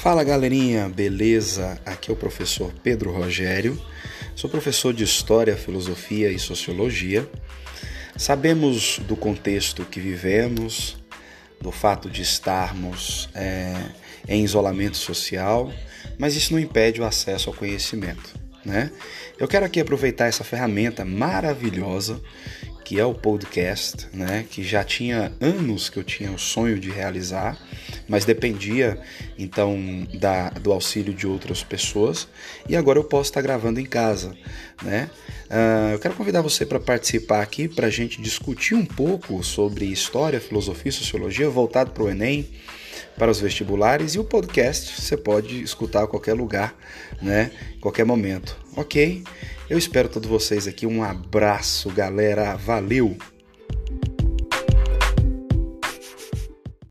Fala galerinha, beleza? Aqui é o professor Pedro Rogério, sou professor de História, Filosofia e Sociologia. Sabemos do contexto que vivemos, do fato de estarmos é, em isolamento social, mas isso não impede o acesso ao conhecimento. Né? Eu quero aqui aproveitar essa ferramenta maravilhosa que é o podcast, né? Que já tinha anos que eu tinha o sonho de realizar, mas dependia então da, do auxílio de outras pessoas e agora eu posso estar gravando em casa, né? Uh, eu quero convidar você para participar aqui para a gente discutir um pouco sobre história, filosofia sociologia voltado para o Enem para os vestibulares e o podcast você pode escutar a qualquer lugar, né? Qualquer momento, ok? Eu espero todos vocês aqui. Um abraço, galera. Valeu!